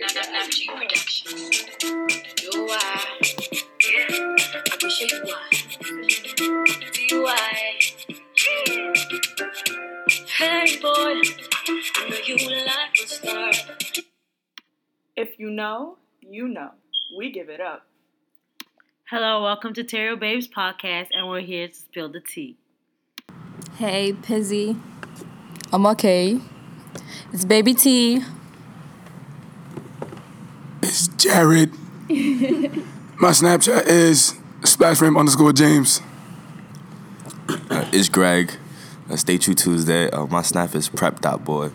FG Production. Do I? I can you why. Do I? Hey boy, I know you like a star. If you know, you know. We give it up. Hello, welcome to Terrio Babes podcast, and we're here to spill the tea. Hey, Pizzy. I'm okay. It's Baby T. It's Jared. My Snapchat is splashfam underscore James. Uh, it's Greg. Uh, Stay True Tuesday. Uh, my snap is prep.boy.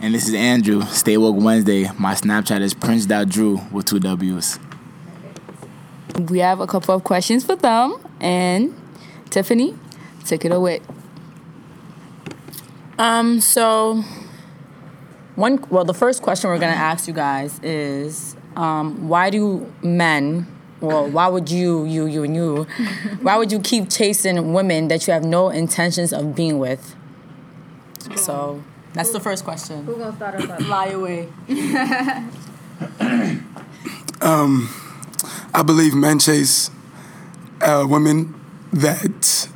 And this is Andrew. Stay Woke Wednesday. My Snapchat is Prince.dreww with two W's. We have a couple of questions for them, and Tiffany, take it away. Um, so one well, the first question we're gonna ask you guys is um, why do men well, why would you, you, you, and you, why would you keep chasing women that you have no intentions of being with? So that's the first question. Who gonna start us up? Fly away. um, I believe men chase uh, women that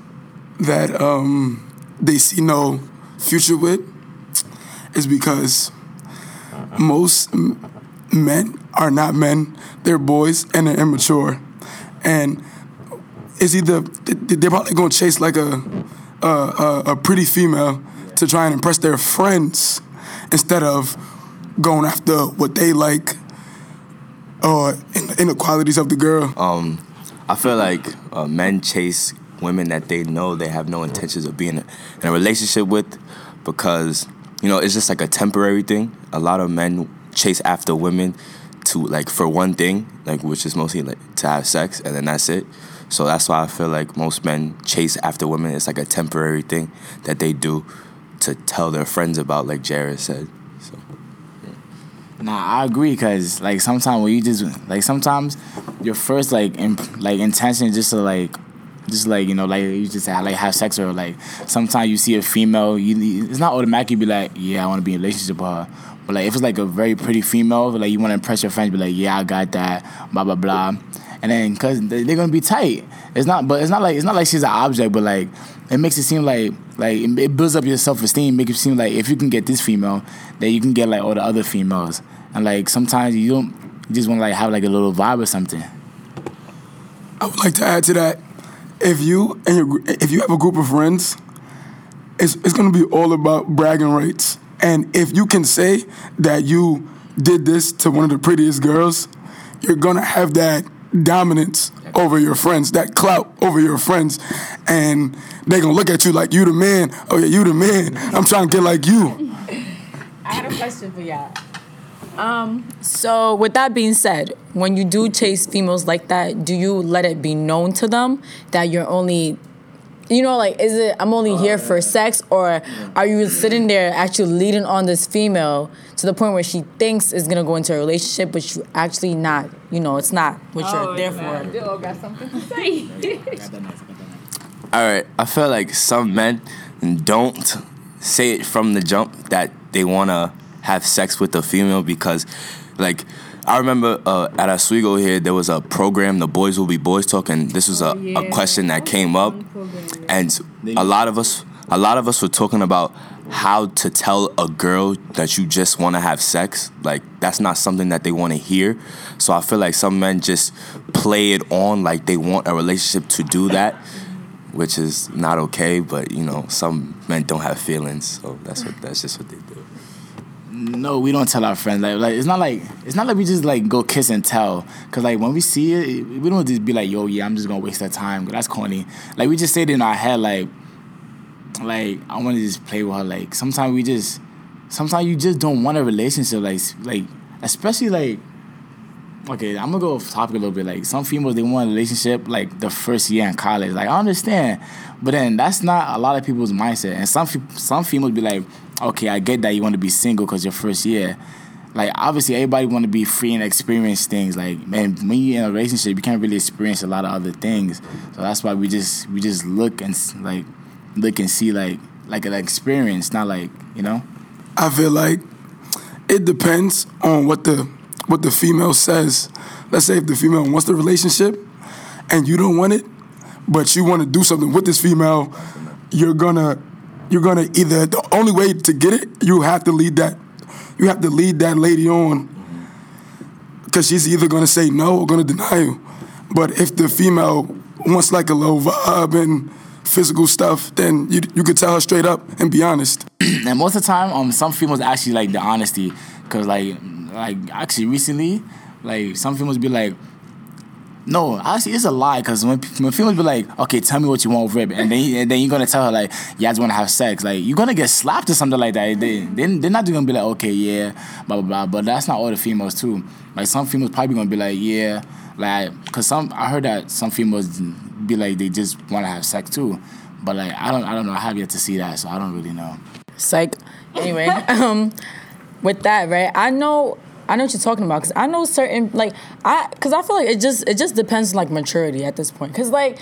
that um, they see no future with is because most men are not men; they're boys and they're immature, and it's either they- they're probably gonna chase like a a, a, a pretty female to try and impress their friends instead of going after what they like or inequalities of the girl. Um, I feel like uh, men chase women that they know they have no intentions of being in a relationship with because, you know, it's just like a temporary thing. A lot of men chase after women to, like, for one thing, like, which is mostly, like, to have sex, and then that's it. So that's why I feel like most men chase after women. It's like a temporary thing that they do to tell their friends about, like Jared said. So. Nah, I agree because like sometimes when you just like sometimes your first like imp- like intention is just to like just like you know like you just have, like have sex or like sometimes you see a female you it's not automatic you be like yeah I want to be in a relationship with her. But like if it's like a very pretty female like you want to impress your friends be like yeah I got that blah blah blah. And then because they're gonna be tight. It's not but it's not like it's not like she's an object but like it makes it seem like like it it builds up your self esteem make it seem like if you can get this female then you can get like all the other females. And like sometimes you don't you just want to like have like a little vibe or something. I would like to add to that. If you and your, if you have a group of friends, it's it's gonna be all about bragging rights. And if you can say that you did this to one of the prettiest girls, you're gonna have that dominance over your friends, that clout over your friends, and they gonna look at you like you the man. Oh yeah, you the man. I'm trying to get like you. I had a question for y'all. Um, so with that being said, when you do chase females like that, do you let it be known to them that you're only you know, like, is it I'm only here for sex, or are you sitting there actually leading on this female to the point where she thinks is gonna go into a relationship, but you actually not, you know, it's not what you're there for. All right, I feel like some men don't say it from the jump that they want to have sex with a female because, like, I remember uh, at Oswego here there was a program, the Boys Will Be Boys Talk, and this was a, a question that came up, and a lot of us, a lot of us were talking about how to tell a girl that you just want to have sex. Like that's not something that they want to hear. So I feel like some men just play it on like they want a relationship to do that which is not okay. But you know, some men don't have feelings, so that's what that's just what they do. No, we don't tell our friends. Like, like it's not like it's not like we just like go kiss and tell. Cause like when we see it, we don't just be like, "Yo, yeah, I'm just gonna waste that time." That's corny. Like we just say it in our head, like, like I want to just play with her. Like sometimes we just, sometimes you just don't want a relationship. Like, like especially like, okay, I'm gonna go off topic a little bit. Like some females, they want a relationship like the first year in college. Like I understand, but then that's not a lot of people's mindset. And some some females be like, okay, I get that you want to be single because your first year. Like obviously, everybody want to be free and experience things. Like man, when you're in a relationship, you can't really experience a lot of other things. So that's why we just we just look and like look and see like like an experience, not like you know. I feel like it depends on what the what the female says. Let's say if the female wants the relationship and you don't want it, but you want to do something with this female, you're gonna you're gonna either the only way to get it, you have to lead that you have to lead that lady on because she's either gonna say no or gonna deny you. But if the female wants like a little vibe and physical stuff, then you you could tell her straight up and be honest. and most of the time, um, some females actually like the honesty, cause like, like actually recently, like some females be like, no, actually it's a lie, cause when when females be like, okay, tell me what you want, rib, and then and then you're gonna tell her like, yeah, I just wanna have sex, like you're gonna get slapped or something like that. They they they're not gonna be like, okay, yeah, blah blah blah. But that's not all the females too. Like some females probably gonna be like, yeah, like, cause some I heard that some females be like they just wanna have sex too. But like I don't I don't know I have yet to see that so I don't really know. Psych. Anyway, um, with that, right? I know. I know what you're talking about because I know certain like I because I feel like it just it just depends on like maturity at this point because like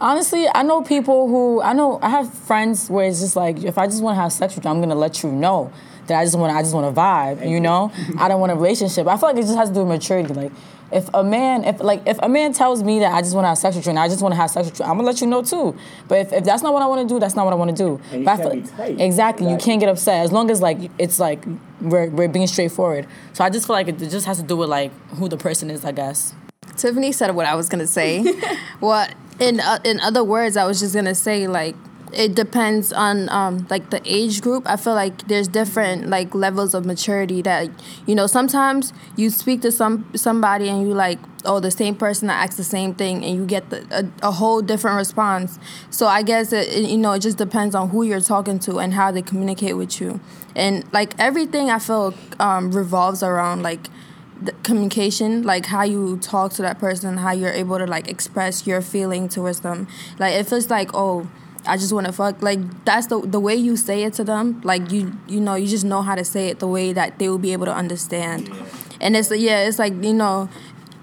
honestly I know people who I know I have friends where it's just like if I just want to have sex with you I'm gonna let you know that I just want I just want to vibe you know I don't want a relationship I feel like it just has to do with maturity like if a man if like if a man tells me that I just want to have sex with you and I just want to have sex with you I'm gonna let you know too. But if, if that's not what I want to do that's not what I want to do. And you can't feel- be tight. exactly you can't get upset. As long as like it's like we're, we're being straightforward. So I just feel like it just has to do with like who the person is I guess. Tiffany said what I was gonna say. what in uh, in other words, I was just gonna say like it depends on um, like the age group. I feel like there's different like levels of maturity that you know. Sometimes you speak to some somebody and you like oh the same person that asks the same thing and you get the, a, a whole different response. So I guess it, it, you know it just depends on who you're talking to and how they communicate with you. And like everything, I feel um, revolves around like communication like how you talk to that person how you're able to like express your feeling towards them like if it's like oh i just want to fuck. Like that's the the way you say it to them. Like you you know you just know how to say it the way that they will be able to understand. And it's yeah it's like you know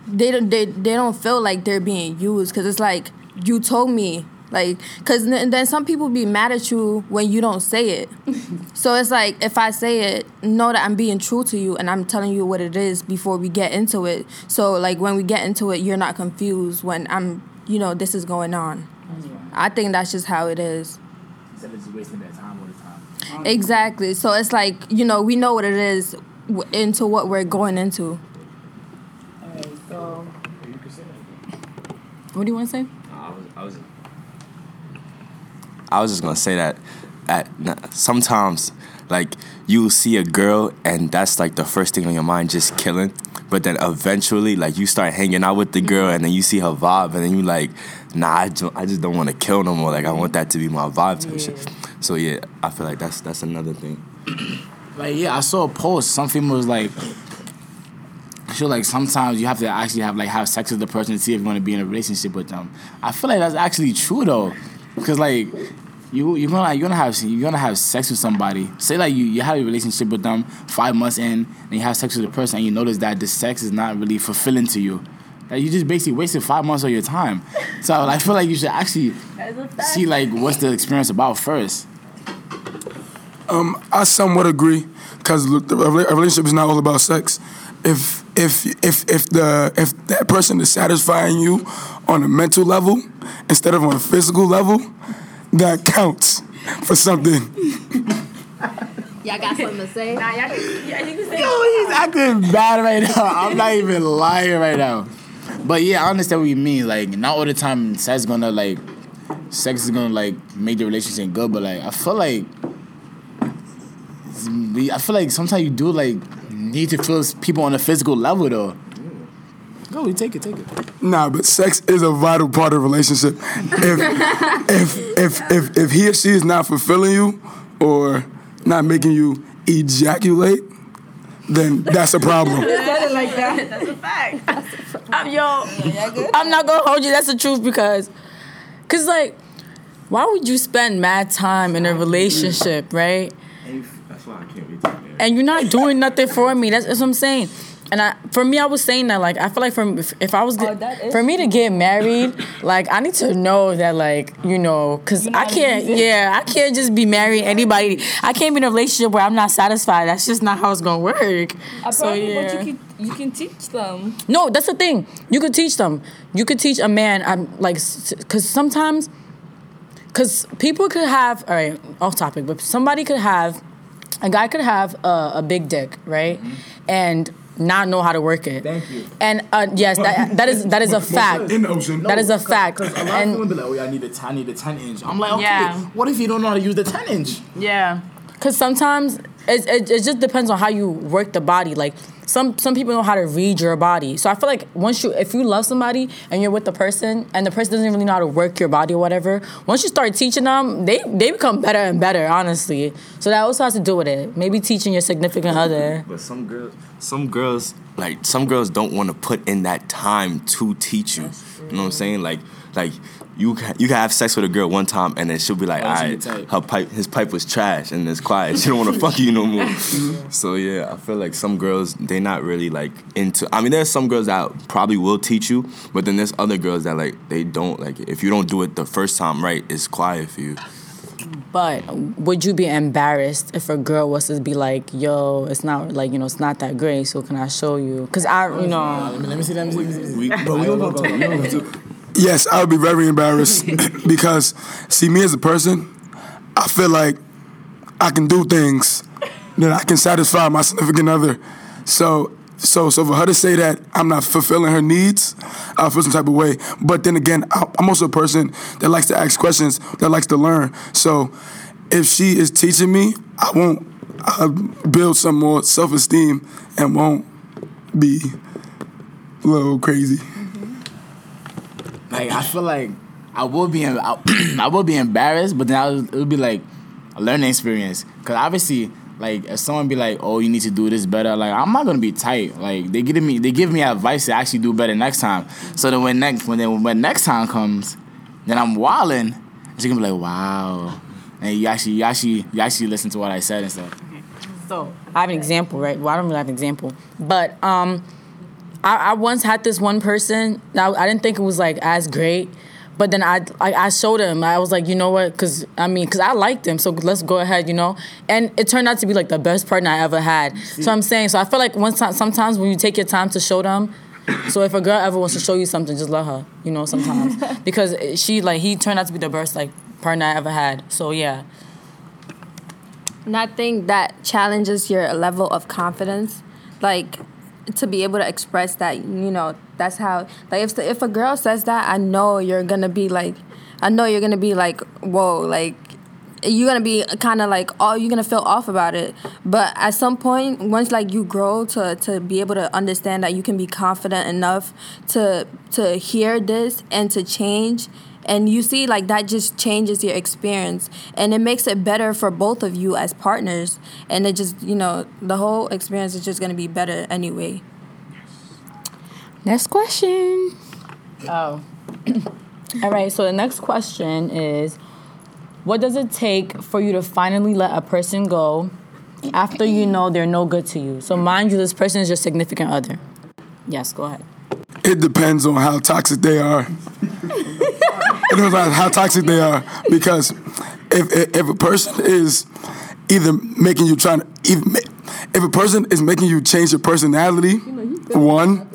they don't they, they don't feel like they're being used. Because it's like you told me. Like because then some people be mad at you when you don't say it. So it's like if I say it, know that I'm being true to you and I'm telling you what it is before we get into it. So like when we get into it, you're not confused when I'm, you know, this is going on. I think that's just how it is. Instead of just wasting their time all the time. Exactly. So it's like you know we know what it is w- into what we're going into. All right. So. what do you want to say I was, I was, I was just gonna say that at sometimes like you see a girl and that's like the first thing on your mind, just killing. But then eventually, like you start hanging out with the girl and then you see her vibe and then you like, nah, I just, I just don't want to kill no more. Like I want that to be my vibe type shit. So yeah, I feel like that's that's another thing. Like yeah, I saw a post. Some female was like, she was like sometimes you have to actually have like have sex with the person to see if you want to be in a relationship with them. I feel like that's actually true though, because like you you're gonna you're gonna have you're gonna have sex with somebody. Say like you you have a relationship with them five months in, and you have sex with the person, and you notice that the sex is not really fulfilling to you. That you just basically wasted five months of your time. So I feel like you should actually see like what's the experience about first. Um, I somewhat agree because the a relationship is not all about sex. If if if if the if that person is satisfying you on a mental level instead of on a physical level, that counts for something. Y'all got something to say? Nah, y'all can say? Yo, he's acting bad right now. I'm not even lying right now. But yeah, I understand what you mean. Like, not all the time sex gonna like sex is gonna like make the relationship good, but like I feel like I feel like sometimes you do like need to feel people on a physical level though. Go, you take it, take it. Nah, but sex is a vital part of a relationship. If if if if if he or she is not fulfilling you or not making you ejaculate, then that's a problem. like that. That's a fact. I'm, yo, I'm not gonna hold you. That's the truth because, cause like, why would you spend mad time in a relationship, right? That's why I can't be. And you're not doing nothing for me. That's, that's what I'm saying. And I for me I was saying that like I feel like from if, if I was Oh, for me to get married, like I need to know that like you know because I can't yeah I can't just be marrying anybody. I can't be in a relationship where I'm not satisfied. That's just not how it's gonna work. So yeah. but you can you can teach them. No, that's the thing. You could teach them. You could teach a man. I'm like, because sometimes, because people could have. All right, off topic, but somebody could have, a guy could have a, a big dick, right, mm-hmm. and not know how to work it. Thank you. And uh, yes, that, that is that is a fact. In the ocean. That is a fact. Because a lot of And- women be like, oh yeah, I need a 10, I need a 10 inch. I'm like, okay, Yeah. what if you don't know how to use the 10 inch? Yeah. Because sometimes it, it, it just depends on how you work the body. Like some some people know how to read your body. So I feel like once you if you love somebody and you're with the person and the person doesn't really know how to work your body or whatever, once you start teaching them, they they become better and better, honestly. So that also has to do with it. Maybe teaching your significant other. But some girls, some girls, like some girls don't want to put in that time to teach you. You know what I'm saying? Like, like you can, you can have sex with a girl one time and then she'll be like, Oh, all she right, be tight. her pipe, his pipe was trash and it's quiet. She don't want to fuck you no more. so yeah, I feel like some girls they not really like into. I mean, there's some girls that probably will teach you, but then there's other girls that like they don't like. If you don't do it the first time right, it's quiet for you. But would you be embarrassed if a girl was to be like, "Yo, it's not like you know, it's not that great. So can I show you?" Because I, you know, Let me, let me see, let me see. Let me see. We, But we don't go to- we don't go to- Yes, I would be very embarrassed because, see, me as a person, I feel like I can do things that I can satisfy my significant other. So, so, so for her to say that I'm not fulfilling her needs, I feel some type of way. But then again, I- I'm also a person that likes to ask questions, that likes to learn. So, if she is teaching me, I won't I'll build some more self-esteem and won't be a little crazy. Like I feel like I will be I, I be embarrassed, but then I would, it would be like a learning experience. Cause obviously, like if someone be like, "Oh, you need to do this better," like I'm not gonna be tight. Like they give me they give me advice to actually do better next time. So then when next when then when next time comes, then I'm wilding. She gonna be like, "Wow," and you actually you actually you actually listen to what I said and stuff. So I have an example, right? Well, I don't really have an example, but um, I, I once had this one person. Now I didn't think it was like as great, but then I I, I showed him. I was like, you know what? Because I mean, because I liked him, so let's go ahead, you know. And it turned out to be like the best partner I ever had. So I'm saying, so I feel like once sometimes when you take your time to show them. So if a girl ever wants to show you something, just let her, you know, sometimes because she like he turned out to be the best like partner I ever had. So yeah. nothing that challenges your level of confidence like to be able to express that you know that's how like if if a girl says that i know you're gonna be like i know you're gonna be like whoa like you're gonna be kind of like oh you're gonna feel off about it. But at some point once like you grow to to be able to understand that you can be confident enough to to hear this and to change and you see like that just changes your experience and it makes it better for both of you as partners and it just you know the whole experience is just going to be better anyway Next question. Oh. All right, so the next question is What does it take for you to finally let a person go after you know they're no good to you? So, mind you, this person is your significant other. Yes, go ahead. It depends on how toxic they are. It depends on how toxic they are because if if, if a person is either making you trying to if, if a person is making you change your personality, one.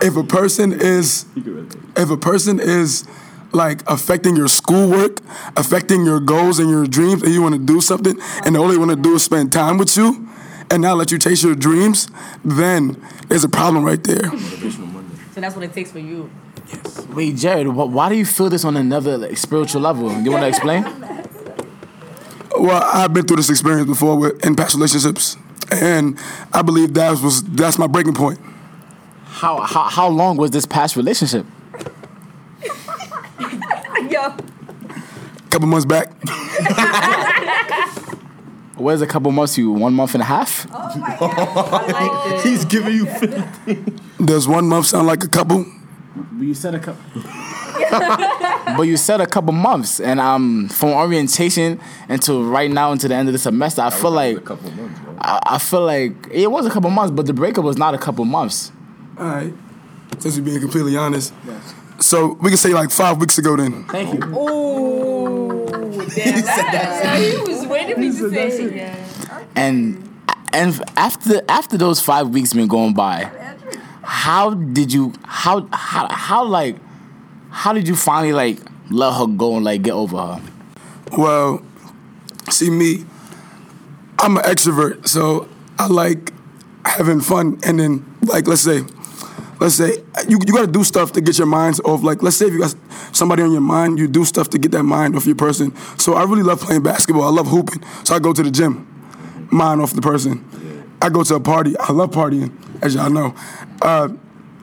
If a person is if a person is like affecting your schoolwork, affecting your goals and your dreams, and you want to do something, and all they want to do is spend time with you, and not let you chase your dreams, then there's a problem right there. So, that's what it takes for you. Wait, Jared, wh- why do you feel this on another like, spiritual level? You want to explain? Well, I've been through this experience before with in past relationships, and I believe that was that's my breaking point. How how how long was this past relationship? A couple months back, Where's a couple months? to You one month and a half? He's giving you. does one month sound like a couple? You said a couple. but you said a couple months, and um, from orientation until right now until the end of the semester, I feel like months, I, I feel like it was a couple months, but the breakup was not a couple months. All right. Since we're being completely honest. So we can say like five weeks ago then. Thank you. Oh, damn! that, he was waiting for you to say that. And and after after those five weeks been going by, how did you how how how like how did you finally like let her go and like get over her? Well, see me, I'm an extrovert, so I like having fun. And then, like, let's say, let's say you you gotta do stuff to get your minds off. Like, let's say if you got somebody on your mind, you do stuff to get that mind off your person. So I really love playing basketball. I love hooping. So I go to the gym, mind off the person. I go to a party. I love partying, as y'all know. Uh,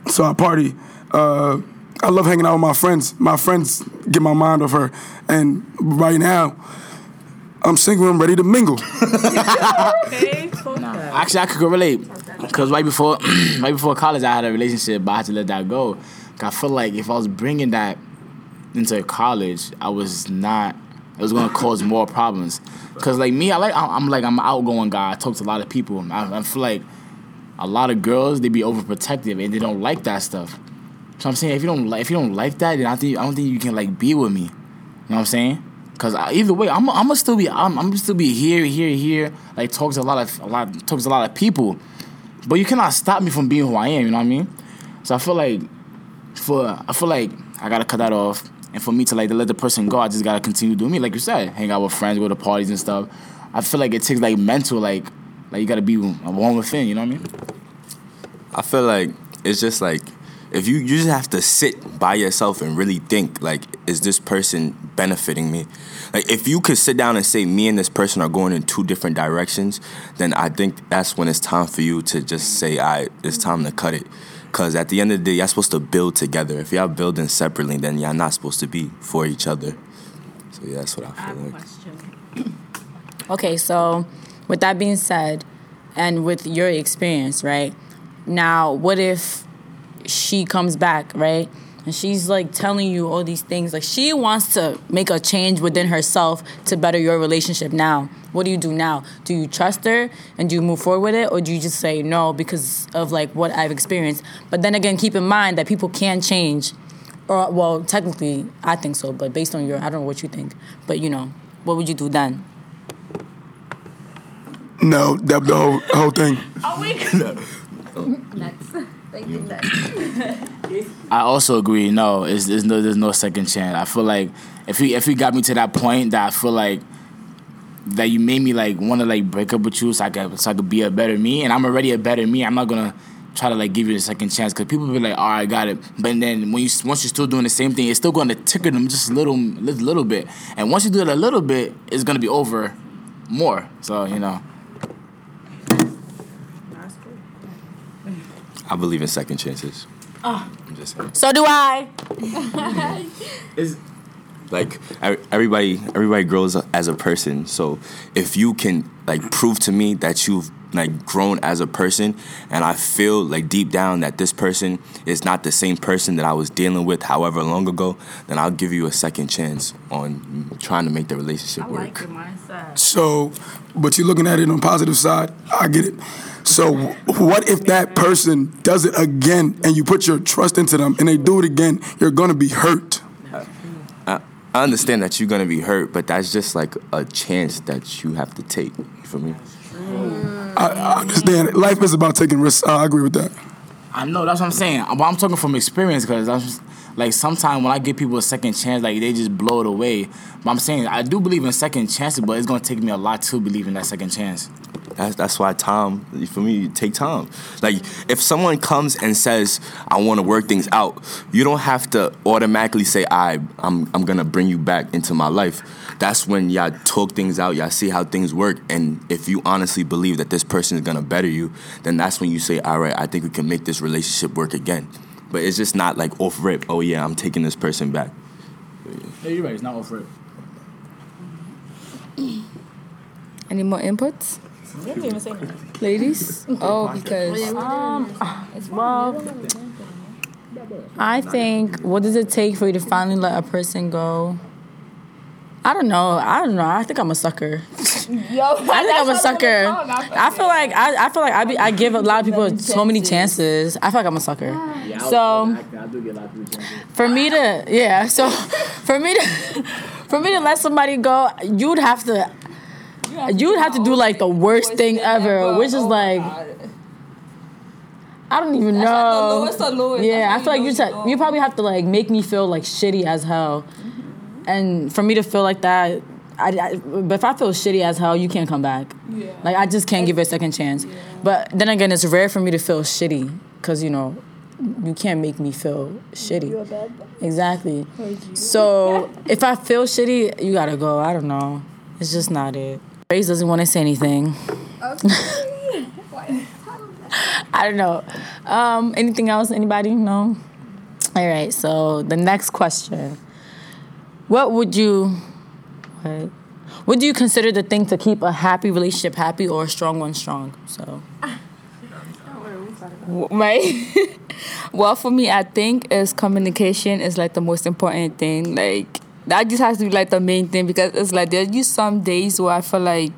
so I party. Uh, I love hanging out with my friends. My friends get my mind off her. And right now, I'm single and ready to mingle. Actually, I could relate because right before right before college, I had a relationship, but I had to let that go. I feel like if I was bringing that into college, I was not. It was gonna cause more problems. Cause like me, I like I'm like I'm an outgoing guy. I talk to a lot of people. I, I feel like a lot of girls they be overprotective and they don't like that stuff. So I'm saying if you don't like if you don't like that, then I think I don't think you can like be with me. You know what I'm saying? Cause I, either way, I'm I'm gonna still be I'm, I'm still be here here here. Like talk to a lot of a lot talk to a lot of people, but you cannot stop me from being who I am. You know what I mean? So I feel like for I feel like I gotta cut that off. And for me to like to let the person go, I just gotta continue doing me, like you said, hang out with friends, go to parties and stuff. I feel like it takes like mental, like like you gotta be one within. You know what I mean? I feel like it's just like if you you just have to sit by yourself and really think like is this person benefiting me like if you could sit down and say me and this person are going in two different directions then i think that's when it's time for you to just say all right it's time to cut it because at the end of the day you're supposed to build together if y'all building separately then y'all not supposed to be for each other so yeah that's what i feel like Okay, so with that being said, and with your experience, right? Now, what if she comes back, right? And she's like telling you all these things. Like she wants to make a change within herself to better your relationship now. What do you do now? Do you trust her and do you move forward with it? Or do you just say no because of like what I've experienced? But then again, keep in mind that people can change. Or well, technically I think so, but based on your I don't know what you think. But you know, what would you do then? No, that the whole whole thing. I also agree. No, it's, there's no there's no second chance. I feel like if you if you got me to that point that I feel like that you made me like want to like break up with you so I could so I could be a better me, and I'm already a better me. I'm not gonna try to like give you a second chance because people be like, all right, I got it. But then when you once you're still doing the same thing, it's still going to tickle them just a little little little bit. And once you do it a little bit, it's gonna be over more. So you know. I believe in second chances. Ah. I'm just saying. So do I. like everybody everybody grows as a person so if you can like prove to me that you've like grown as a person and i feel like deep down that this person is not the same person that i was dealing with however long ago then i'll give you a second chance on trying to make the relationship work So, but you're looking at it on the positive side. I get it. So, what if that person does it again and you put your trust into them and they do it again? You're gonna be hurt. I, I understand that you're gonna be hurt but that's just like a chance that you have to take for me I, I understand. Life is about taking risks. I agree with that. I know that's what I'm saying. But I'm talking from experience because I'm just, like sometimes when I give people a second chance, like they just blow it away. But I'm saying I do believe in second chances, but it's gonna take me a lot to believe in that second chance. That's that's why time for me take time. Like if someone comes and says I want to work things out, you don't have to automatically say I I'm I'm gonna bring you back into my life. That's when y'all talk things out, y'all see how things work, and if you honestly believe that this person is gonna better you, then that's when you say, all right, I think we can make this relationship work again. But it's just not like off rip. Oh yeah, I'm taking this person back. Yeah, you're right. It's not off it. Any more inputs? Ladies? Oh, because Um, well, I think what does it take for you to finally let a person go? I don't know. I don't know. I think I'm a sucker. Yo, I think I'm a sucker. I feel like I, I feel like I be, I give a lot of people so many chances. I feel like I'm a sucker. So for me to yeah, so for me to for me to let somebody go, you'd have to you'd have to do like the worst thing ever, which is like I don't even know. Yeah, I feel like you just, you probably have to like make me feel like shitty as hell, and for me to feel like that, I, I but if I feel shitty as hell, you can't come back. Yeah. Like I just can't give it a second chance. But then again, it's rare for me to feel shitty because you know you can't make me feel shitty. Exactly. So if I feel shitty, you gotta go. I don't know. It's just not it. Grace doesn't want to say anything. Okay. I don't know. Um, anything else? Anybody? No. All right. So the next question: What would you? What? What do you consider the thing to keep a happy relationship happy or a strong one strong? So. right well for me i think is communication is like the most important thing like that just has to be like the main thing because it's like there's just some days where i feel like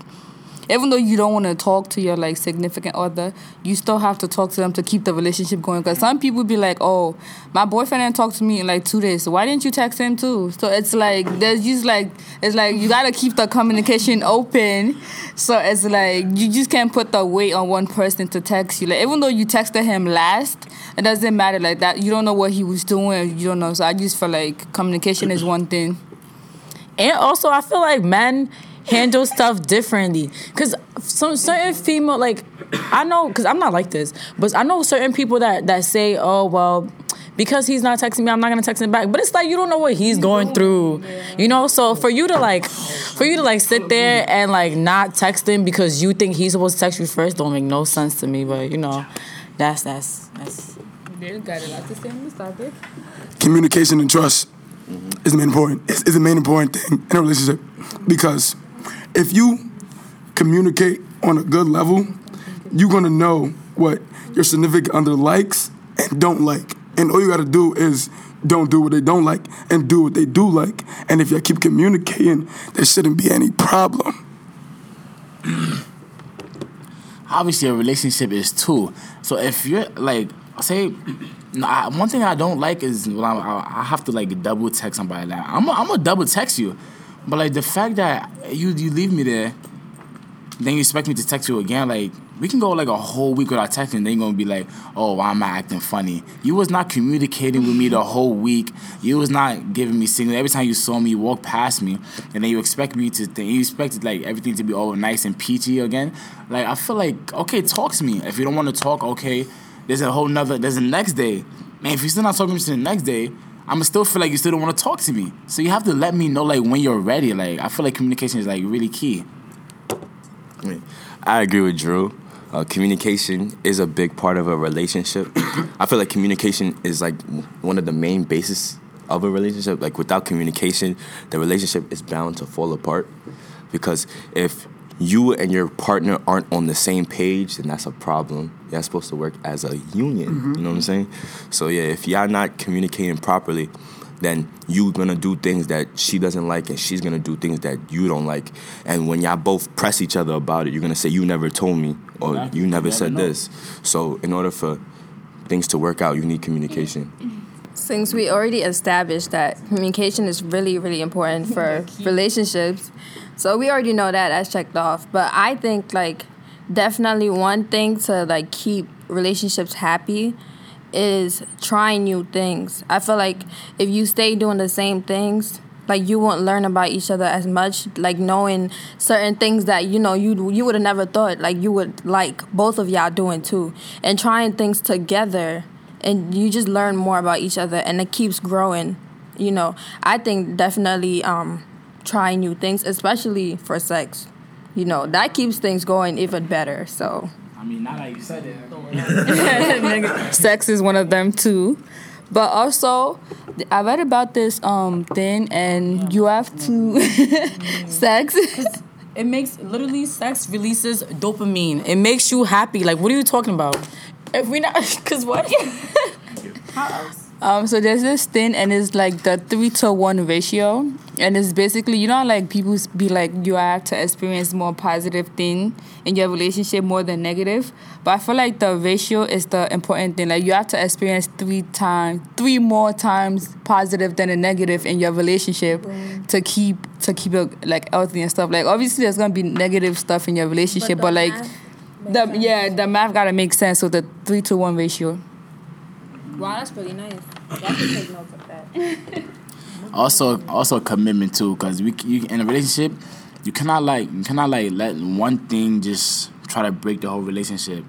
even though you don't want to talk to your like significant other you still have to talk to them to keep the relationship going. Because some people be like oh my boyfriend didn't talk to me in like two days so why didn't you text him too? So it's like there's just like it's like you gotta keep the communication open. So it's like you just can't put the weight on one person to text you. Like even though you texted him last it doesn't matter like that you don't know what he was doing you don't know. So i just feel like communication is one thing. And also, I feel like men handle stuff differently. Cause some certain female, like I know, cause I'm not like this, but I know certain people that that say, oh well. Because he's not texting me, I'm not gonna text him back. But it's like you don't know what he's going through, you know. So for you to like, for you to like sit there and like not text him because you think he's supposed to text you first, don't make no sense to me. But you know, that's that's that's. They got a lot to say on this topic. communication and trust is the main important is, is the main important thing in a relationship because if you communicate on a good level, you're gonna know what your significant other likes and don't like, and all you gotta do is don't do what they don't like and do what they do like, and if you keep communicating, there shouldn't be any problem. obviously a relationship is two. So if you're like, say, one thing I don't like is when I, I have to like double text somebody. Like I'm gonna double text you, but like the fact that you you leave me there, then you expect me to text you again. Like we can go like a whole week without texting. Then you're gonna be like, oh, why am I acting funny? You was not communicating with me the whole week. You was not giving me signal. Every time you saw me, you walk past me, and then you expect me to. Think, you expected like everything to be all nice and peachy again. Like I feel like okay, talk to me. If you don't want to talk, okay. There's a whole nother. There's a next day. Man, if you're still not talking to me the next day, I'ma still feel like you still don't want to talk to me. So you have to let me know like when you're ready. Like I feel like communication is like really key. I agree with Drew. Uh, communication is a big part of a relationship. I feel like communication is like one of the main basis of a relationship. Like without communication, the relationship is bound to fall apart. Because if you and your partner aren't on the same page, then that's a problem. You're supposed to work as a union. You know what I'm saying? So yeah, if y'all not communicating properly, then you gonna do things that she doesn't like and she's gonna do things that you don't like. And when y'all both press each other about it, you're gonna say, You never told me or Exactly. you You never never said know. this. So in order for things to work out, you need communication. Since we already established that communication is really, really important for relationships, so we already know that that's checked off. But I think like definitely one thing to like keep relationships happy is trying new things. I feel like if you stay doing the same things, like you won't learn about each other as much. Like knowing certain things that you know you you would have never thought like you would like both of y'all doing too, and trying things together, and you just learn more about each other, and it keeps growing. You know, I think definitely um, trying new things, especially for sex. You know, that keeps things going even better. So. I mean, now that you said it, sex is one of them too. But also, I read about this um thing, and you have to sex. It makes literally sex releases dopamine. It makes you happy. Like, what are you talking about? If we not, cause what? How else? Um, so there's this thing, and it's like the three to one ratio, and it's basically you know like people be like you have to experience more positive thing in your relationship more than negative, but I feel like the ratio is the important thing. Like you have to experience three times, three more times positive than a negative in your relationship to keep to keep it like healthy and stuff. Like obviously there's gonna be negative stuff in your relationship, the but, like the yeah the math gotta make sense with the three to one ratio. Wow, that's really nice. Can take notes of that. also also commitment too because we you in a relationship you cannot like you cannot like let one thing just try to break the whole relationship.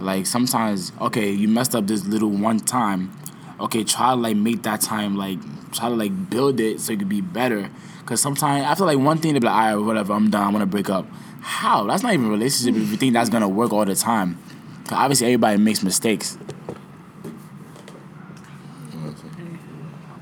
Like sometimes okay you messed up this little one time. Okay try to like make that time like try to like build it so it could be better. Because sometimes after like one thing to be like all right whatever i'm done i want to break up. How? That's not even a relationship if you think that's gonna work all the time. Cause obviously everybody makes mistakes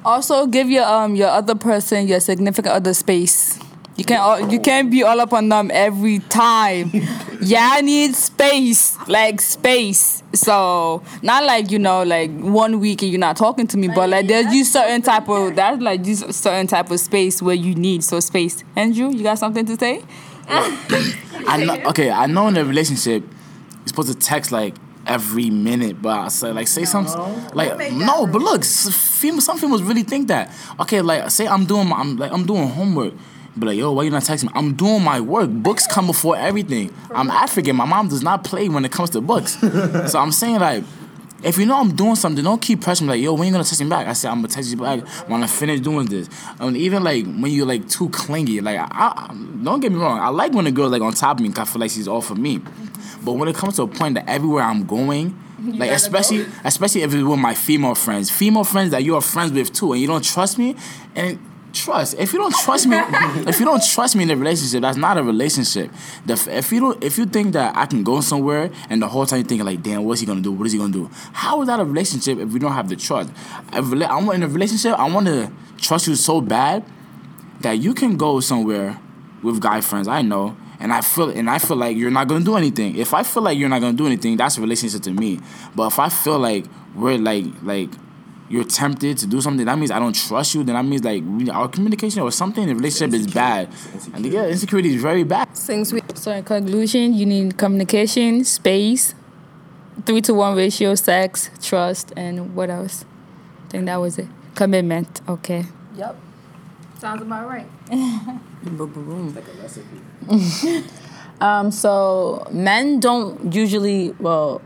Also, give your um your other person your significant other space. You can't all, you can't be all up on them every time. yeah, I need space, like space. So not like you know like one week and you're not talking to me, but like there's you certain type of that's like you certain type of space where you need so space. Andrew, you got something to say? I know. Okay, I know in a relationship, you're supposed to text like every minute, but I say like say something like no. But look, female, some females really think that. Okay, like say I'm doing my, I'm like I'm doing homework. But like, yo, why you not texting me? I'm doing my work. Books come before everything. I'm African. My mom does not play when it comes to books. so I'm saying like, if you know I'm doing something, don't keep pressuring me like, yo, when you gonna text me back? I said I'm gonna text you back when I finish doing this. And even like when you're like too clingy, like I, I don't get me wrong, I like when a girl like on top of me 'cause I feel like she's all for me. But when it comes to a point that everywhere I'm going, like especially especially if it's with my female friends, female friends that you are friends with too, and you don't trust me, and trust. If you don't trust me, if you don't trust me in a relationship, that's not a relationship. The, if you don't, if you think that I can go somewhere and the whole time you're thinking like, damn, what's he gonna do? What is he gonna do? How is that a relationship if we don't have the trust? A I want in a relationship, I want to trust you so bad that you can go somewhere with guy friends. I know. And I feel and I feel like you're not gonna do anything. If I feel like you're not gonna do anything, that's a relationship to me. But if I feel like we're like like you're tempted to do something, that means I don't trust you. Then that means like we, our communication or something in the relationship is bad. And yeah, insecurity is very bad. Since we So in conclusion, you need communication, space, three to one ratio, sex, trust, and what else? I think that was it. Commitment. Okay. Yep. Sounds about right. It's like a Um, so men don't usually, well,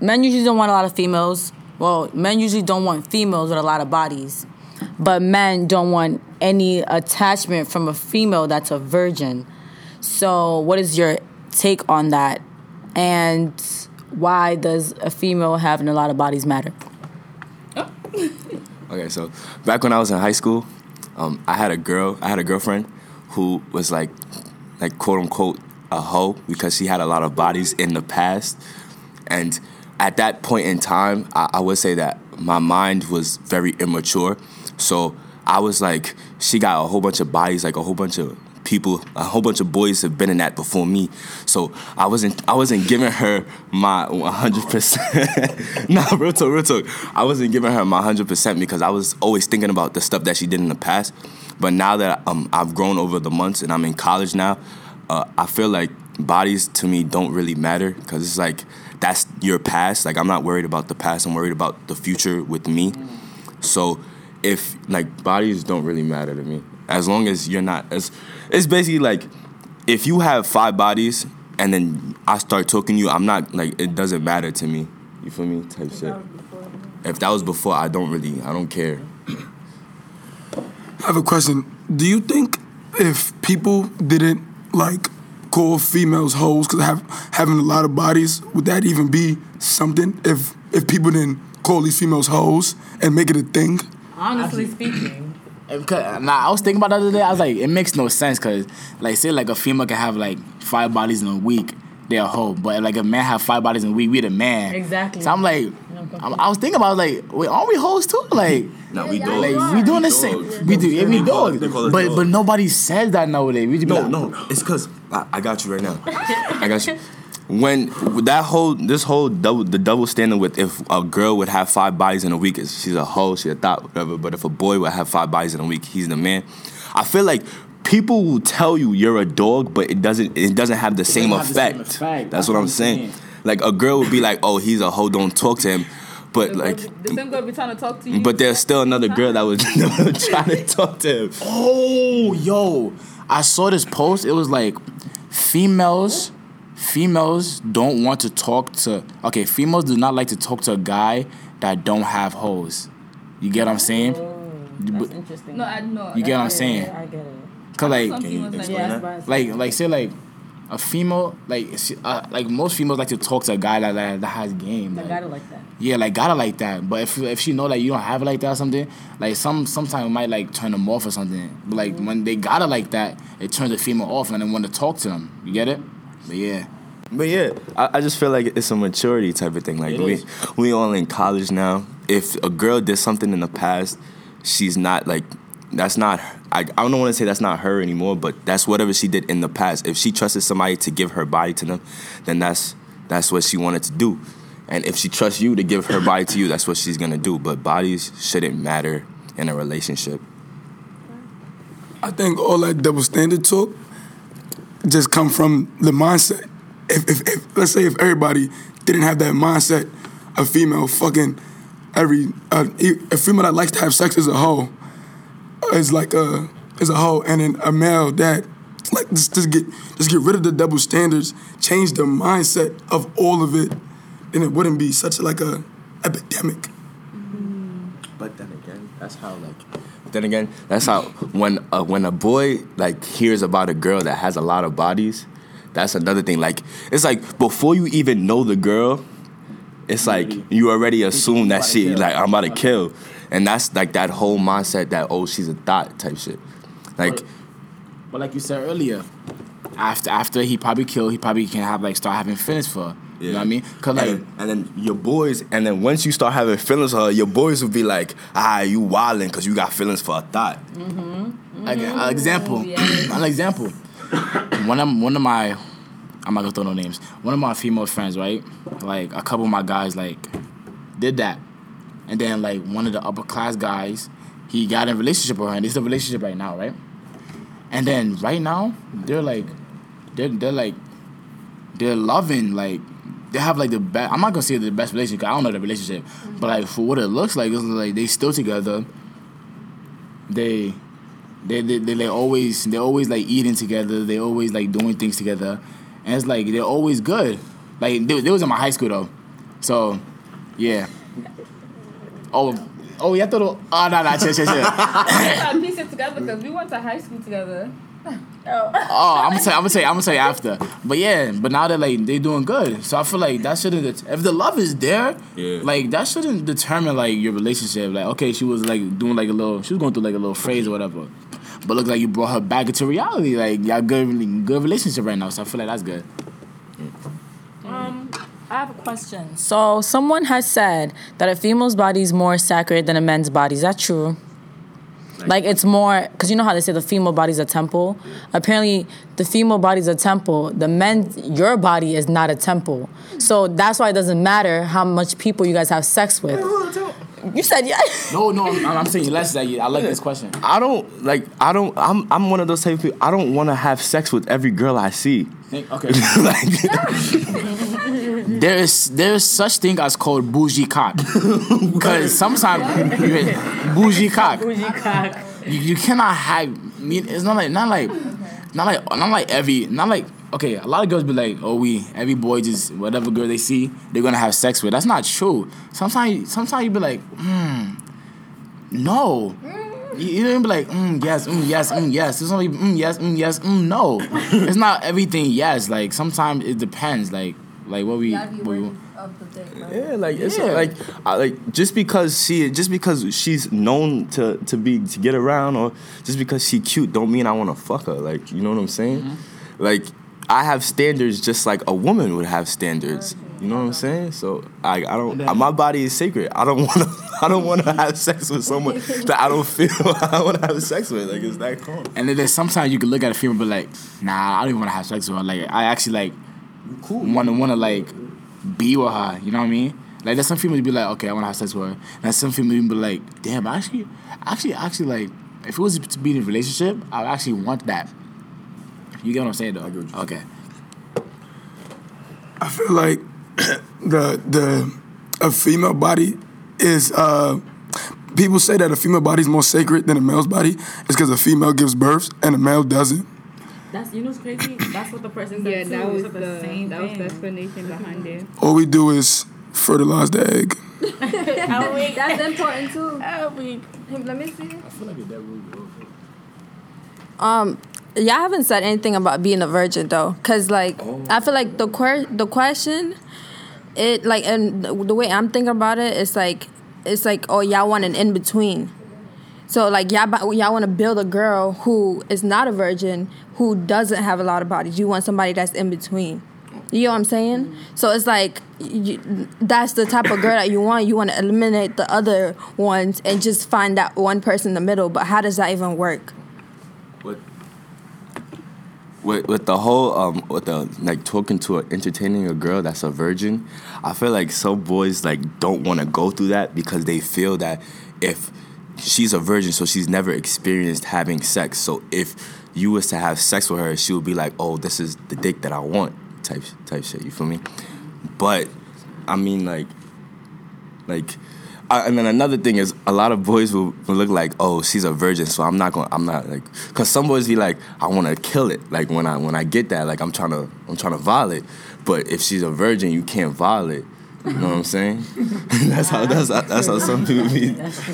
men usually don't want a lot of females. Well, men usually don't want females with a lot of bodies, but men don't want any attachment from a female that's a virgin. So, what is your take on that? And why does a female having a lot of bodies matter? Okay, so back when I was in high school, um, I had a girl. I had a girlfriend who was like, like quote unquote, a hoe because she had a lot of bodies in the past, and at that point in time, I, I would say that my mind was very immature. So I was like, she got a whole bunch of bodies, like a whole bunch of people, a whole bunch of boys have been in that before me. So I wasn't, I wasn't giving her my 100%. nah, real talk, real talk. I wasn't giving her my 100% because I was always thinking about the stuff that she did in the past. But now that um, I've grown over the months and I'm in college now, uh, I feel like bodies to me don't really matter because it's like that's your past. Like I'm not worried about the past. I'm worried about the future with me. So if like bodies don't really matter to me as long as you're not as it's basically like if you have five bodies and then I start talking to you, I'm not like it doesn't matter to me. You feel me? Type shit. If that was before, I don't really I don't care. I have a question. Do you think if people didn't like call females hoes because have having a lot of bodies, would that even be something? If if people didn't call these females hoes and make it a thing? Honestly speaking. And 'cause- Nah, I was thinking about that the other day. I was like, it makes no sense because, like, say like a female can have like five bodies in a week, they're a hoe. But like a man have five bodies in a week, we the man. Exactly. So I'm like, I'm, I was thinking about like, wait, aren't we hoes too? Like, No, we like we doing the same. We do, yeah, we dog. They call us But dogs. but nobody says that nowadays. We just No, like, no, it's because I, I got you right now. I got you. When that whole this whole double the double standard with if a girl would have five bodies in a week is she's a hoe, she's a thought, whatever. But if a boy would have five bodies in a week, he's the man. I feel like people will tell you you're a dog, but it doesn't it doesn't have the same doesn't have the same effect. effect. That's what I'm saying. Like a girl would be like, oh, he's a hoe, don't talk to him. But like, the same girl be trying to talk to you. but there's still another girl that was trying to talk to him. Oh, yo, I saw this post. It was like females, females don't want to talk to. Okay, females do not like to talk to a guy that don't have hoes. You get what I'm saying? But- Interesting. no, I know. You get what I'm saying? I get it. Cause like, like explain that. that? like, like say like. A female, like, uh, like most females like to talk to a guy that that, that has game. I like- got it like that. Yeah, like gotta like that. But if if she know that you don't have it like that or something, like some sometimes it might like turn them off or something. But like when they got it like that, it turns the female off and they want to talk to them. You get it? But yeah. But yeah, I, I just feel like it's a maturity type of thing. Like It we is. we all in college now. If a girl did something in the past, she's not like that's not I, I don't want to say that's not her anymore, but that's whatever she did in the past. If she trusted somebody to give her body to them, then that's that's what she wanted to do. And if she trusts you to give her body to you, that's what she's gonna do. But bodies shouldn't matter in a relationship. I think all that double standard talk just come from the mindset. If, if, if let's say if everybody didn't have that mindset, a female fucking every uh, a female that likes to have sex as a hoe is like a is a hoe, and then a male that like just, just get just get rid of the double standards, change the mindset of all of it, then it wouldn't be such like a epidemic. But then again, that's how like. But then again, that's how when uh, when a boy like hears about a girl that has a lot of bodies, that's another thing. Like it's like before you even know the girl, it's like you already assume that she like I'm about to kill, and that's like that whole mindset that oh she's a thought type shit. Like But like you said earlier, after after he probably killed, he probably can have like start having feelings for her. You know what I mean? Cause like and, and then your boys, and then once you start having feelings for her, your boys will be like, ah, you wildin' because you got feelings for a thought. like an example, an example. One of one of my, I'm not gonna throw no names. One of my female friends, right? Like a couple of my guys, like did that, and then like one of the upper class guys, he got in a relationship with her, and it's a relationship right now, right? And then right now they're like, they're they're like, they're loving like. They have like the best. I'm not gonna say the best relationship. I don't know the relationship, but like for what it looks like, it's like they still together. They they they they, they always they always like eating together. They always like doing things together, and it's like they're always good. Like they, they was in my high school though, so yeah. Oh oh yeah, I thought oh no no chill chill chill. gotta piece it together because we went to high school together. Oh, I'm gonna say I'm gonna say I'm gonna say after, but yeah, but now they're like they doing good, so I feel like that shouldn't det- if the love is there, Yeah. like that shouldn't determine like your relationship. Like okay, she was like doing like a little, she was going through like a little phase or whatever, but looks like you brought her back into reality. Like y'all good good relationship right now, so I feel like that's good. Um, I have a question. So someone has said that a female's body is more sacred than a man's body. Is that true? Like it's more because you know how they say the female body's a temple. Apparently, the female body's a temple. The men, your body is not a temple. So that's why it doesn't matter how much people you guys have sex with. You said yeah. No, no, I'm, I'm saying less that I like this question. I don't like. I don't. I'm. I'm one of those type of people. I don't want to have sex with every girl I see. Okay, like, there is there is such thing as called bougie cock, because sometimes bougie cock. You, you cannot have. I mean, it's not like not like not like not like every not like okay. A lot of girls be like, oh, we every boy just whatever girl they see they're gonna have sex with. That's not true. Sometimes sometimes you be like, hmm, no. You, you don't be like, mm, yes, mm, yes, mm, yes. It's only mm, yes, mm, yes, mm, no. it's not everything yes. Like sometimes it depends. Like like what we, what we yeah, like it's Yeah. like, I, like just because she, just because she's known to to be to get around, or just because she cute, don't mean I want to fuck her. Like you know what I'm saying? Mm-hmm. Like I have standards, just like a woman would have standards. You know what I'm saying? So I, I don't. my body is sacred. I don't want to. I don't want to have sex with someone that I don't feel I want to have sex with. Like it's that calm. And then there's sometimes you can look at a female and be like, nah, I don't even want to have sex with her. Like I actually like wanna wanna like be with her. You know what I mean? Like there's some females be like, okay, I wanna have sex with her. And there's some females be like, damn, I actually, actually, actually like, if it was to be in a relationship, I would actually want that. You get what I'm saying though? Okay. I feel like the the a female body is uh people say that a female body is more sacred than a male's body. It's because a female gives birth and a male doesn't. That's you know what's crazy. That's what the person Yeah, said that was the, the same that was the explanation behind it. All we do is fertilize the egg. That's important too. Let me see. I feel like that really Um, y'all haven't said anything about being a virgin though, cause like I feel like the que- the question, it like and the the way I'm thinking about it, it's like it's like oh y'all want an in between. So like y'all y'all want to build a girl who is not a virgin, who doesn't have a lot of bodies. You want somebody that's in between. You know what I'm saying? So it's like you, that's the type of girl that you want. You want to eliminate the other ones and just find that one person in the middle. But how does that even work? with with with the whole um with the like talking to entertaining a girl that's a virgin, I feel like some boys like don't want to go through that because they feel that if she's a virgin, so she's never experienced having sex. So if you was to have sex with her, she would be like, "Oh, this is the dick that I want," type type shit. You feel me? But I mean, like, like, I, and then another thing is a lot of boys will, will look like, oh, she's a virgin, so I'm not going. I'm not like, cause some boys be like, I want to kill it. Like when I when I get that, like I'm trying to I'm trying to violate. But if she's a virgin, you can't violate. You know what I'm saying? that's how that's how, that's how some people be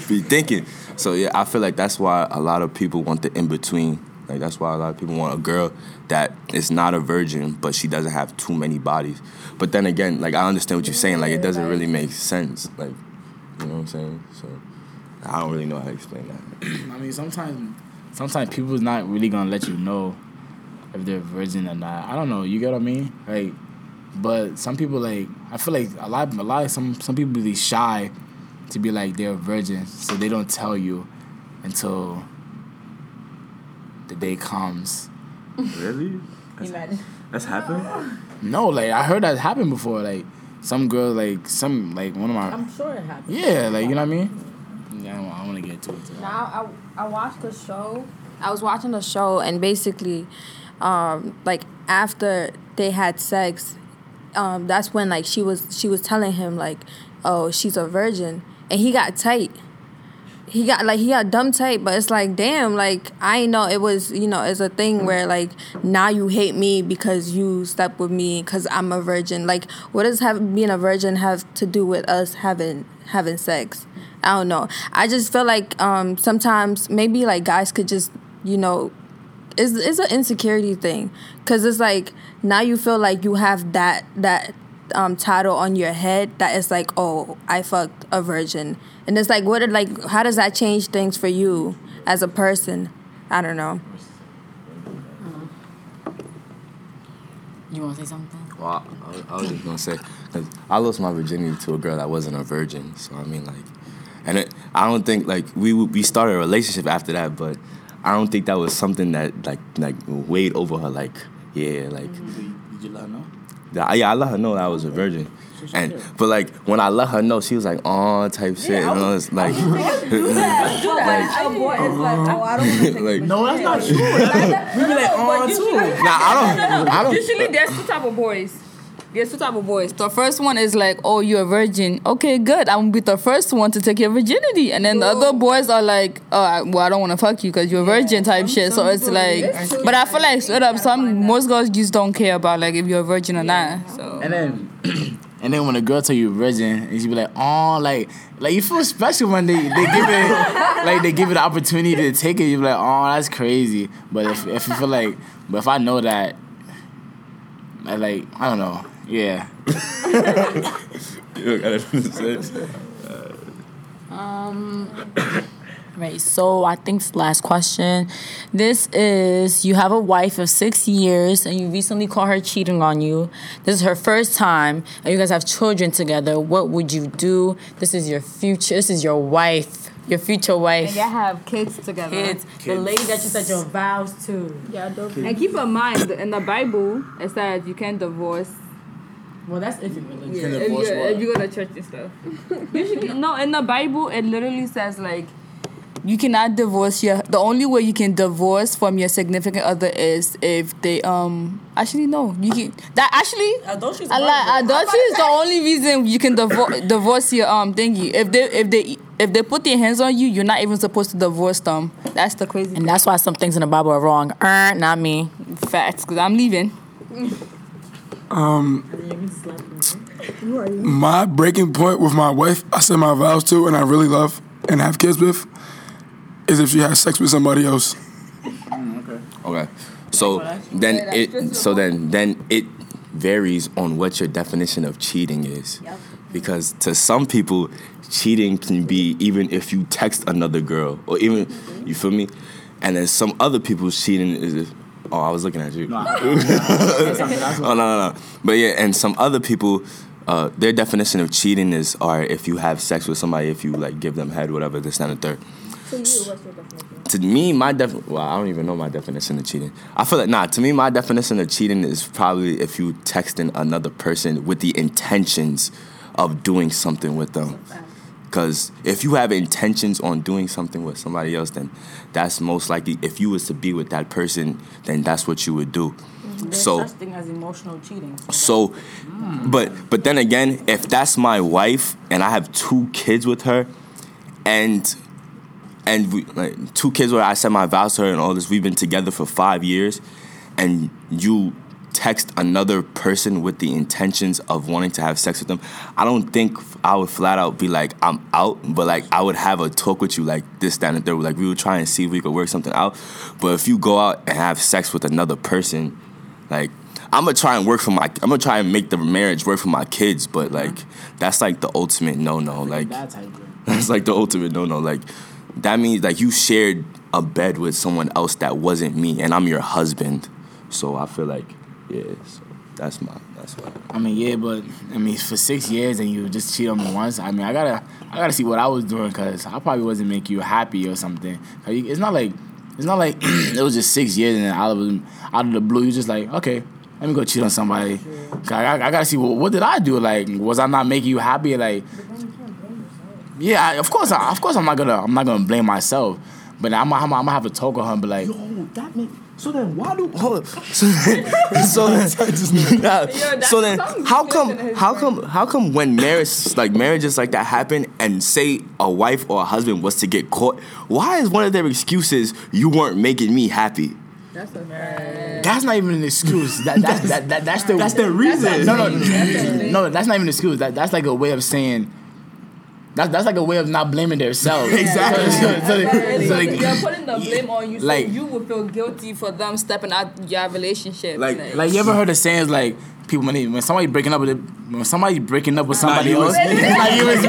be thinking. So yeah, I feel like that's why a lot of people want the in between. Like that's why a lot of people want a girl that is not a virgin, but she doesn't have too many bodies. But then again, like I understand what you're saying. Like it doesn't really make sense. Like you know what I'm saying? So I don't really know how to explain that. I mean, sometimes, sometimes people's not really gonna let you know if they're virgin or not. I don't know. You get what I mean? Like, but some people like I feel like a lot, a lot. Some some people be shy to be like they're a virgin, so they don't tell you until the day comes. Really? That's happened? No, like I heard that happen before. Like some girl, like some, like one of my. I'm sure it happened. Yeah, like you know what I mean. Yeah, I don't, I want to get to it. Now I I watched the show. I was watching the show and basically, um, like after they had sex, um, that's when like she was she was telling him like, oh she's a virgin, and he got tight. He got like he got dumb tight, but it's like damn, like I know it was you know it's a thing where like now you hate me because you slept with me because I'm a virgin. Like what does have being a virgin have to do with us having having sex? I don't know. I just feel like um, sometimes maybe like guys could just you know it's it's an insecurity thing because it's like now you feel like you have that that um, title on your head that is like oh I fucked a virgin and it's like what are, like how does that change things for you as a person? I don't know. You want to say something? Well, I, was- I was just gonna say, cause I lost my virginity to a girl that wasn't a virgin. So I mean, like, and it, I don't think like we we started a relationship after that, but I don't think that was something that like like weighed over her. Like, yeah, like, mm-hmm. Did you let her know? that- yeah, I let her know that I was a virgin. And but like when I let her know, she was like, "Oh," type shit. and I was like, like, like, oh, No, that's not true. we be like on too. nah, I don't. I don't. Usually, there's two type of boys. There's two type of boys. The first one is like, "Oh, you're a virgin. Okay, good. I'm gonna be the first one to take your virginity." And then the other boys are like, "Oh, I- well, I don't want to fuck you because you're a virgin." Type shit. So it's like, but I feel like straight up, some most girls just don't care about like if you're a virgin or not. So And then, and then when a girl tell you virgin, and she be like, oh, like, like you feel special when they, they give it, like they give it the opportunity to take it. You be like, oh, that's crazy. But if if you feel like, but if I know that, I like, I don't know, yeah. You gotta say- um, Right. So I think it's the last question. This is you have a wife of six years and you recently caught her cheating on you. This is her first time and you guys have children together. What would you do? This is your future. This is your wife. Your future wife. Y'all have kids together. Kids. The lady that you said your vows to. Yeah, And keep in mind, in the Bible, it says you can't divorce Well, that's if you're religious. Yeah, if, you, what? if you go to church and stuff. Usually, no, in the Bible, it literally says like you cannot divorce your. The only way you can divorce from your significant other is if they um. Actually, no, you can. That actually. Adultery's I like adultery is the only reason you can divorce divorce your um thingy. If they if they if they put their hands on you, you're not even supposed to divorce them. That's the crazy And that's why some things in the Bible are wrong. Er, not me. facts. Cause I'm leaving. Um, my breaking point with my wife, I said my vows to, and I really love and have kids with, is if she has sex with somebody else. Mm, okay. So then it so then then it varies on what your definition of cheating is. Because to some people, cheating can be even if you text another girl or even you feel me? And then some other people's cheating is if oh I was looking at you. oh no no no. But yeah, and some other people uh, their definition of cheating is or if you have sex with somebody, if you like give them head, whatever, this, that, and the third to you, what's your definition? To me, my def well, I don't even know my definition of cheating. I feel like nah. To me, my definition of cheating is probably if you texting another person with the intentions of doing something with them. Because if you have intentions on doing something with somebody else, then that's most likely. If you was to be with that person, then that's what you would do. Mm-hmm. So thing as emotional cheating. so, but but then again, if that's my wife and I have two kids with her, and and we like two kids where I said my vows to her and all this, we've been together for five years, and you text another person with the intentions of wanting to have sex with them, I don't think I would flat out be like I'm out, but like I would have a talk with you like this, that, and the third. Like we would try and see if we could work something out. But if you go out and have sex with another person, like I'm gonna try and work for my, I'm gonna try and make the marriage work for my kids. But like that's like the ultimate no no. Like That type of. that's like the ultimate no no. Like that means like you shared a bed with someone else that wasn't me, and I'm your husband. So I feel like yeah. So that's my that's why. I mean, yeah, but I mean, for six years and you just cheat on me once. I mean, I gotta, I gotta see what I was doing because I probably wasn't make you happy or something. It's not like, it's not like it was just six years and then out of out of the blue, you just like, okay, let me go cheat on somebody. 'Cause I, I, I gotta see what, what did I do? Like, was I not making you happy? Like, yeah, I, of course, I, of course, I'm not gonna, I'm not gonna blame myself. But I'm, I'm, I'm gonna have a talk with her and be like, Oh, that make so then why do hold up so then, so then, so then how come how come how come when marriage like marriages like that happen and say a wife or a husband was to get caught why is one of their excuses you weren't making me happy That's that's not even an excuse. That, that, that, that, that's the That's the reason. No, no, no. That's not even an excuse. That, that's like a way of saying. That's that's like a way of not blaming themselves. Exactly. So, so, so, they- so they- They're putting the blame on you, so Like- you would feel guilty for them stepping out your relationship. Like- like you ever heard of sayings like people when, they, when somebody breaking up with it, when somebody breaking up with somebody you, else, it's me. it's not you, it's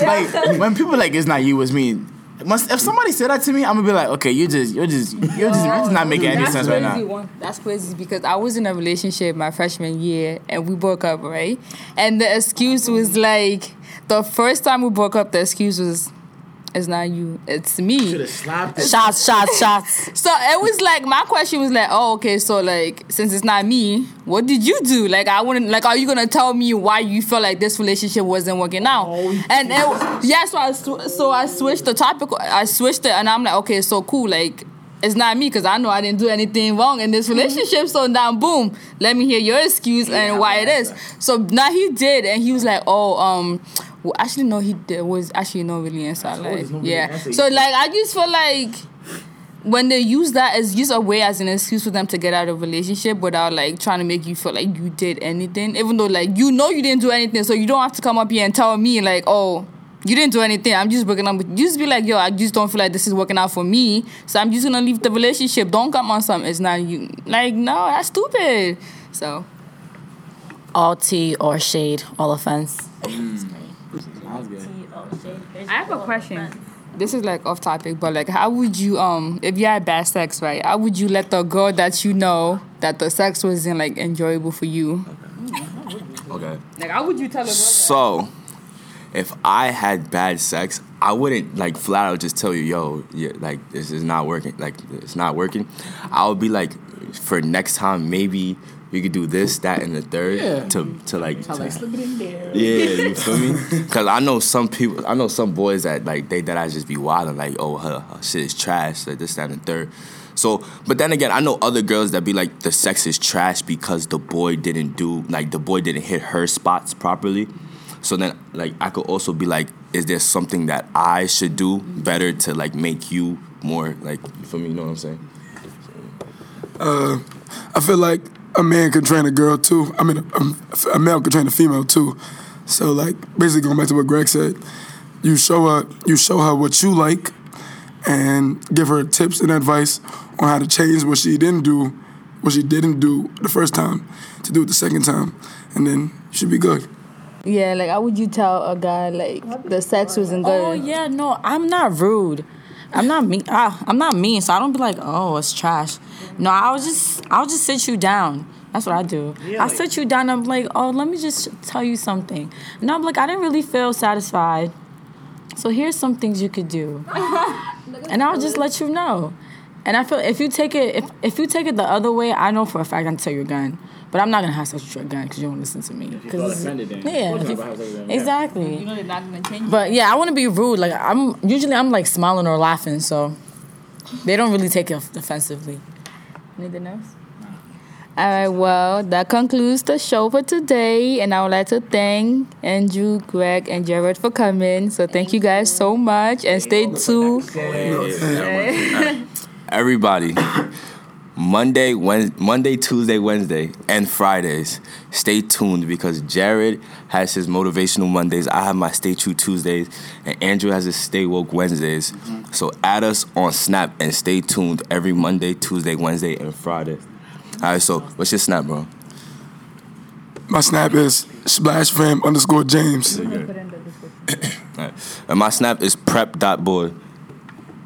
me. like when people like it's not you, it's me. Once, if somebody said that to me, I'm gonna be like, okay, you just, you're just, you're just, you're just not making any That's sense right crazy now. one. That's crazy because I was in a relationship my freshman year and we broke up, right? And the excuse was like, the first time we broke up, the excuse was, it's not you, it's me. Shots, shots, shots. So it was like my question was like, oh, okay, so like since it's not me, what did you do? Like I wouldn't like, are you gonna tell me why you felt like this relationship wasn't working out? and it, yeah, so I sw- so I switched the topic. I switched it, and I'm like, okay, so cool, like. It's not me because I know I didn't do anything wrong in this relationship. So now, boom, let me hear your excuse and why it is. So now he did, and he was like, "Oh, um, well, actually, no, he did, was actually no really answer. Like, yeah. So like, I just feel like when they use that as just a way as an excuse for them to get out of a relationship without like trying to make you feel like you did anything, even though like you know you didn't do anything, so you don't have to come up here and tell me like, oh, you didn't do anything. I'm just breaking up with you. Just be like, yo, I just don't feel like this is working out for me, so I'm just gonna leave the relationship. Don't come on something. It's not you. Like, no, that's stupid. So All tea or shade, all offense. I have a question. This is like off topic, but like, how would you um if you had bad sex, right? How would you let the girl that you know that the sex wasn't like enjoyable for you? Okay. okay. Like, how would you tell a girl? So, if I had bad sex, I wouldn't like flat out just tell you, yo, yeah, like this is not working. Like it's not working. I would be like, for next time, maybe we could do this, that, and the third Yeah. to to like to- slip it in there. yeah, you feel me? Cause I know some people, I know some boys that like they that I just be wilding like, oh her, her shit is trash, like this, that, and the third. So, but then again, I know other girls that be like the sex is trash because the boy didn't do like the boy didn't hit her spots properly. So then, like I could also be like, is there something that I should do better to like make you more like feel me? You know what I'm saying? Uh, I feel like a man can train a girl too. I mean, a, a male can train a female too. So like, basically going back to what Greg said, you show her, you show her what you like, and give her tips and advice on how to change what she didn't do, what she didn't do the first time, to do it the second time, and then should be good. Yeah, like how would you tell a guy like the sex wasn't good? Oh yeah, no, I'm not rude. I'm not mean. Ah, I'm not mean, so I don't be like, oh, it's trash. No, I'll just, I'll just sit you down. That's what I do. I sit you down. I'm like, oh, let me just tell you something. And I'm like, I didn't really feel satisfied. So here's some things you could do, and I'll just let you know. And I feel if you take it, if if you take it the other way, I know for a fact I can tell you again. But I'm not gonna have sex with you again because you don't listen to me. Because offended yeah, you're not gonna have sex with them, yeah. exactly. You know they're not gonna change. But yeah, I want to be rude. Like I'm usually I'm like smiling or laughing, so they don't really take it offensively. Anything else? All right, well, that concludes the show for today. And I would like to thank Andrew, Greg, and Jared for coming. So thank you guys so much. And stay tuned. Everybody, Monday, Wednesday, Monday, Tuesday, Wednesday, and Fridays. Stay tuned because Jared has his motivational Mondays. I have my Stay True Tuesdays, and Andrew has his Stay Woke Wednesdays. Mm-hmm. So add us on Snap and stay tuned every Monday, Tuesday, Wednesday, and Friday. All right. So what's your Snap, bro? My snap is splashfam underscore James. All right. And my Snap is prep.boy.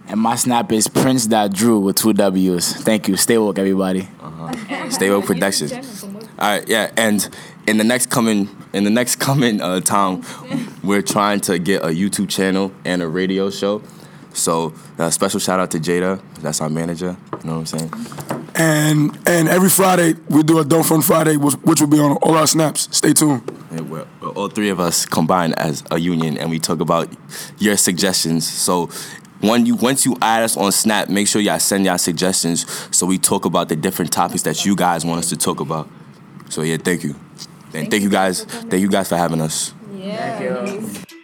And my snap is Prince.Drew with two W's. Thank you. Stay woke, everybody. Stay Woke Productions. All right, yeah, and in the next coming in the next coming uh, time, we're trying to get a YouTube channel and a radio show. So uh, special shout out to Jada, that's our manager. You know what I'm saying? And and every Friday we do a Don't Front Friday, which, which will be on all our snaps. Stay tuned. And we're, we're all three of us combine as a union, and we talk about your suggestions. So. When you once you add us on Snap, make sure y'all send y'all suggestions so we talk about the different topics that you guys want us to talk about. So yeah, thank you. And thank you guys. Thank you guys for having us. You